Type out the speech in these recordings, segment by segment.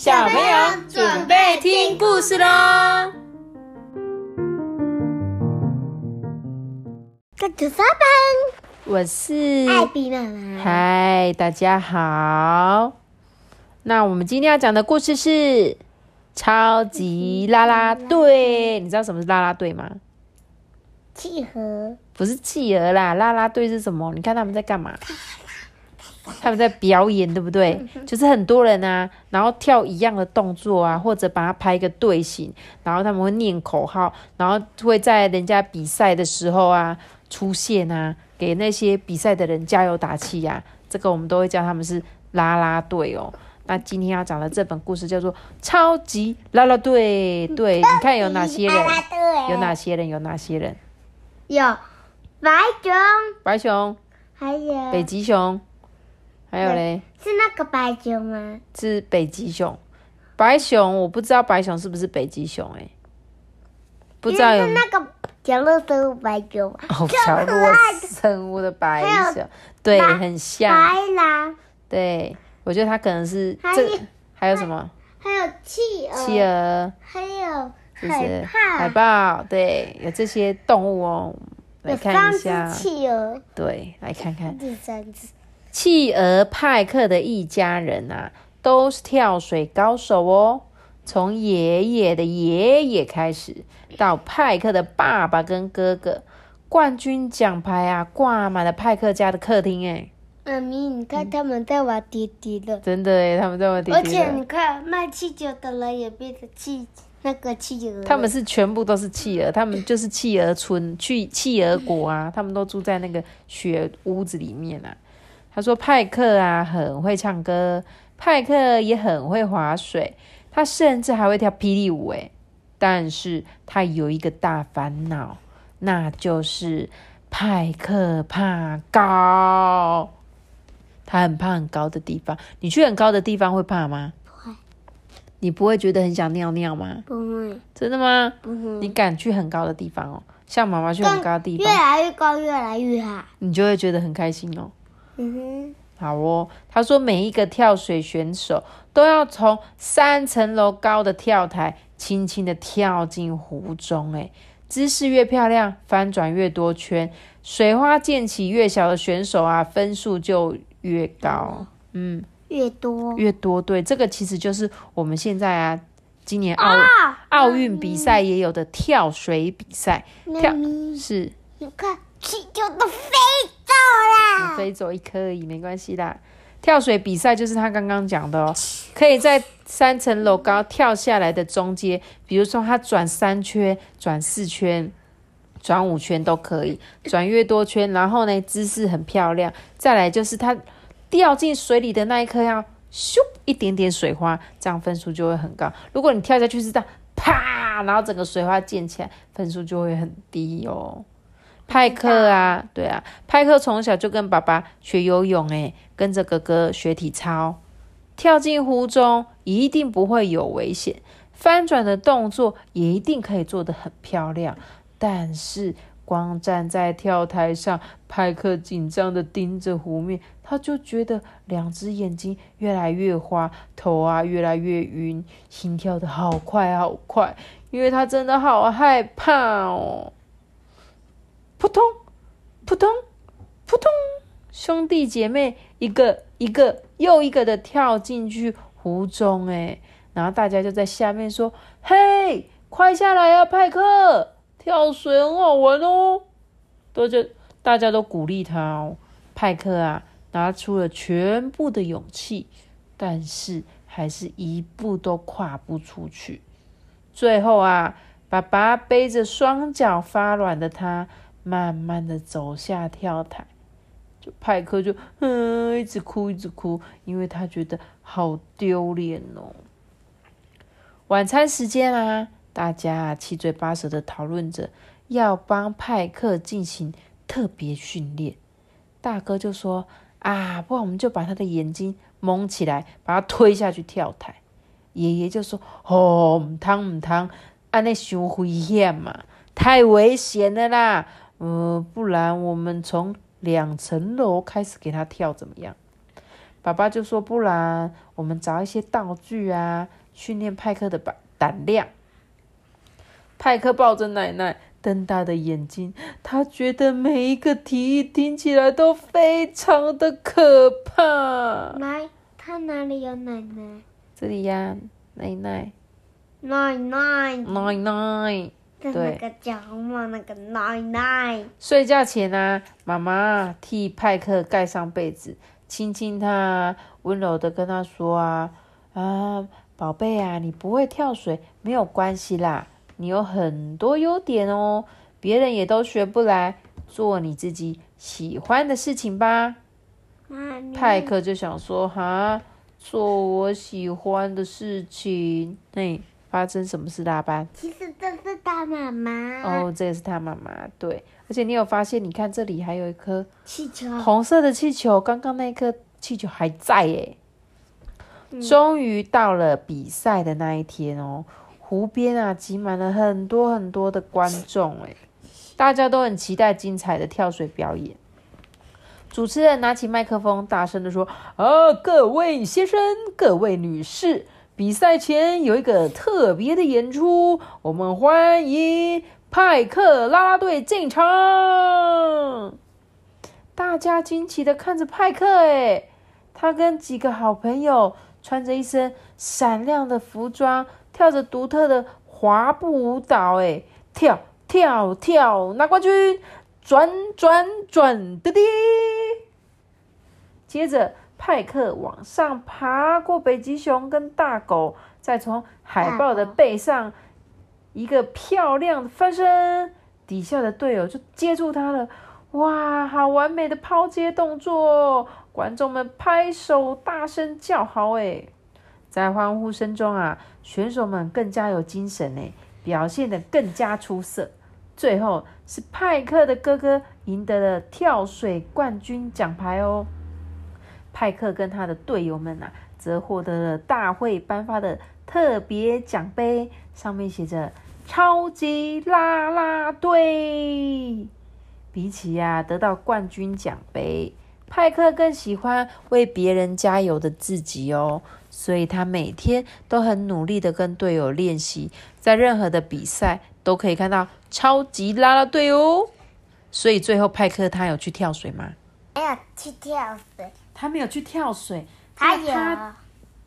小朋友准备听故事喽！各组三班，我是艾比妈妈。嗨，大家好。那我们今天要讲的故事是《超级拉拉队》。你知道什么是拉拉队吗？企鹅不是企鹅啦，拉拉队是什么？你看他们在干嘛？他们在表演，对不对？就是很多人啊，然后跳一样的动作啊，或者把它排一个队形，然后他们会念口号，然后会在人家比赛的时候啊出现啊，给那些比赛的人加油打气呀。这个我们都会叫他们是啦啦队哦。那今天要讲的这本故事叫做《超级啦啦队》。对，你看有哪些人？有哪些人？有哪些人？有白熊，白熊，还有北极熊。还有嘞，是那个白熊吗？是北极熊。白熊，我不知道白熊是不是北极熊哎，不知道有。那个角落生物白熊。哦，角落生物的白熊，对，很像。白狼。对，我觉得它可能是这还有什么？还有企鹅，企鹅，还有就是？海豹，对，有这些动物哦。来看一下。企鹅，对，来看看。第三只。企鹅派克的一家人啊，都是跳水高手哦。从爷爷的爷爷开始，到派克的爸爸跟哥哥，冠军奖牌啊挂满了派克家的客厅。哎，妈咪，你看他们在玩滴滴了。真的哎，他们在玩滴滴。而且你看，卖气球的人也变成气那个企鹅。他们是全部都是企鹅，他们就是企鹅村去企鹅国啊，他们都住在那个雪屋子里面啊。他说：“派克啊，很会唱歌，派克也很会划水，他甚至还会跳霹雳舞。诶，但是他有一个大烦恼，那就是派克怕高。他很怕很高的地方。你去很高的地方会怕吗？不会。你不会觉得很想尿尿吗？不会。真的吗？不会。你敢去很高的地方哦？像妈妈去很高的地方，越来越高，越来越好，你就会觉得很开心哦。”嗯哼，好哦。他说，每一个跳水选手都要从三层楼高的跳台轻轻的跳进湖中。哎，姿势越漂亮，翻转越多圈，水花溅起越小的选手啊，分数就越高。嗯，越多越多。对，这个其实就是我们现在啊，今年奥奥运比赛也有的跳水比赛。跳是，你看气球都飞。走，一颗而已，没关系啦。跳水比赛就是他刚刚讲的哦，可以在三层楼高跳下来的中间，比如说他转三圈、转四圈、转五圈都可以，转越多圈，然后呢姿势很漂亮。再来就是他掉进水里的那一刻要咻一点点水花，这样分数就会很高。如果你跳下去是这样啪，然后整个水花溅起来，分数就会很低哦。派克啊，对啊，派克从小就跟爸爸学游泳，诶，跟着哥哥学体操，跳进湖中一定不会有危险，翻转的动作也一定可以做得很漂亮。但是光站在跳台上，派克紧张的盯着湖面，他就觉得两只眼睛越来越花，头啊越来越晕，心跳的好快好快，因为他真的好害怕哦。扑通，扑通，扑通，兄弟姐妹一个一个又一个的跳进去湖中，哎，然后大家就在下面说：“嘿，快下来啊，派克，跳水很好玩哦。”大家大家都鼓励他哦。派克啊，拿出了全部的勇气，但是还是一步都跨不出去。最后啊，爸爸背着双脚发软的他。慢慢的走下跳台，就派克就嗯一直哭一直哭，因为他觉得好丢脸哦。晚餐时间啦，大家七嘴八舌的讨论着要帮派克进行特别训练。大哥就说啊，不然我们就把他的眼睛蒙起来，把他推下去跳台。爷爷就说哦，唔汤唔汤，安尼伤危险嘛，太危险了啦。呃，不然我们从两层楼开始给他跳怎么样？爸爸就说：“不然我们找一些道具啊，训练派克的胆胆量。”派克抱着奶奶，瞪大的眼睛，他觉得每一个提议听起来都非常的可怕。来，他哪里有奶奶？这里呀，奶奶，奶奶，奶奶。在那个那个奶奶。睡觉前呢，妈妈替派克盖上被子，亲亲他，温柔的跟他说：“啊啊，宝贝啊，你不会跳水没有关系啦，你有很多优点哦，别人也都学不来，做你自己喜欢的事情吧。”派克就想说：“哈，做我喜欢的事情。”嘿。发生什么事大班？其实这是他妈妈。哦，这也是他妈妈。对，而且你有发现？你看这里还有一颗气球，红色的气球。刚刚那颗气球还在耶。终于到了比赛的那一天哦，湖边啊挤满了很多很多的观众哎，大家都很期待精彩的跳水表演。主持人拿起麦克风，大声的说：“啊，各位先生，各位女士。”比赛前有一个特别的演出，我们欢迎派克拉拉队进场。大家惊奇的看着派克，哎，他跟几个好朋友穿着一身闪亮的服装，跳着独特的滑步舞蹈，哎，跳跳跳，拿冠军，转转转的滴。接着。派克往上爬过北极熊跟大狗，再从海豹的背上一个漂亮的翻身，底下的队友就接住他了。哇，好完美的抛接动作！观众们拍手大声叫好，哎，在欢呼声中啊，选手们更加有精神哎，表现得更加出色。最后是派克的哥哥赢得了跳水冠军奖牌哦。派克跟他的队友们啊，则获得了大会颁发的特别奖杯，上面写着“超级啦啦队”。比起呀得到冠军奖杯，派克更喜欢为别人加油的自己哦，所以他每天都很努力的跟队友练习，在任何的比赛都可以看到超级啦啦队哦。所以最后派克他有去跳水吗？没有去跳水。他没有去跳水，他有，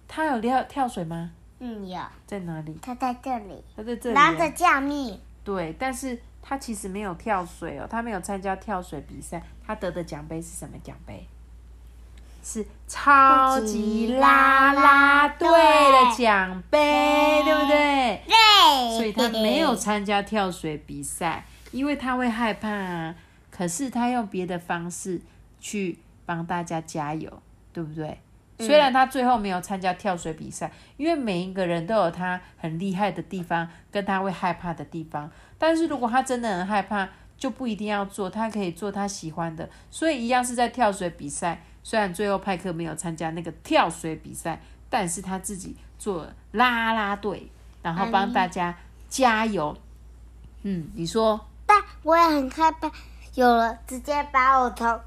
他有跳跳水吗？嗯，有。在哪里？他在这里。他在这里。拿着酱蜜。对，但是他其实没有跳水哦，他没有参加跳水比赛。他得的奖杯是什么奖杯？是超级啦啦队的奖杯，对不对？对。所以他没有参加跳水比赛，因为他会害怕。可是他用别的方式去。帮大家加油，对不对？虽然他最后没有参加跳水比赛，因为每一个人都有他很厉害的地方，跟他会害怕的地方。但是如果他真的很害怕，就不一定要做，他可以做他喜欢的。所以一样是在跳水比赛，虽然最后派克没有参加那个跳水比赛，但是他自己做啦啦队，然后帮大家加油。嗯，你说？但我也很害怕，有了直接把我从。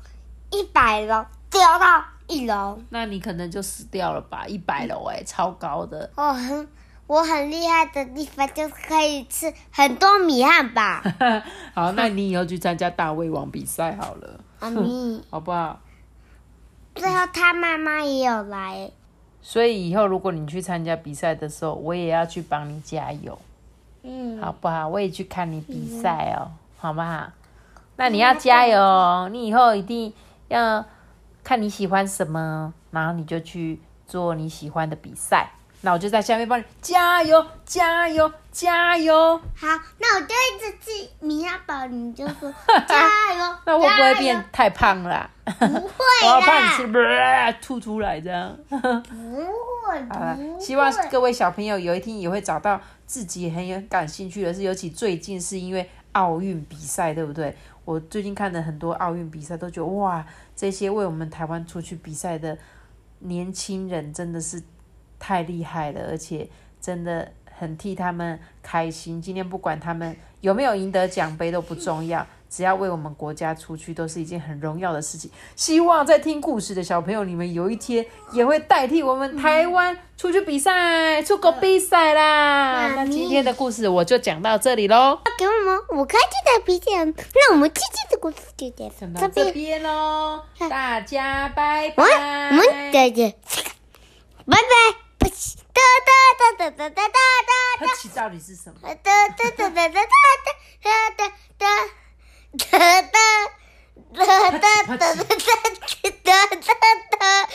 一百楼掉到一楼，那你可能就死掉了吧？一百楼哎，超高的。哦很我很厉害的地方就是可以吃很多米汉堡。好，那你以后去参加大胃王比赛好了。阿咪，好不好？最后他妈妈也有来，所以以后如果你去参加比赛的时候，我也要去帮你加油。嗯，好不好？我也去看你比赛哦，好不好？那你要加油哦，你以后一定。要看你喜欢什么，然后你就去做你喜欢的比赛。那我就在下面帮你加油，加油，加油。好，那我就一直吃米汉堡，你就说 加油。那会不会变太胖了？不会我要怕你吃不吐出来这样。不会。好了，希望各位小朋友有一天也会找到自己很有感兴趣的事，尤其最近是因为奥运比赛，对不对？我最近看的很多奥运比赛，都觉得哇，这些为我们台湾出去比赛的年轻人真的是太厉害了，而且真的很替他们开心。今天不管他们有没有赢得奖杯都不重要，只要为我们国家出去，都是一件很荣耀的事情。希望在听故事的小朋友，你们有一天也会代替我们台湾出去比赛，出国比赛啦。那今天的故事我就讲到这里喽，给我们五颗星的评价。那我们今天的故事就讲到这这边，喽，大家拜拜。我们再见，拜拜。哒哒哒哒哒哒哒哒。喷漆到底是什么？哒哒哒哒哒哒哒哒哒哒哒哒哒哒哒哒哒哒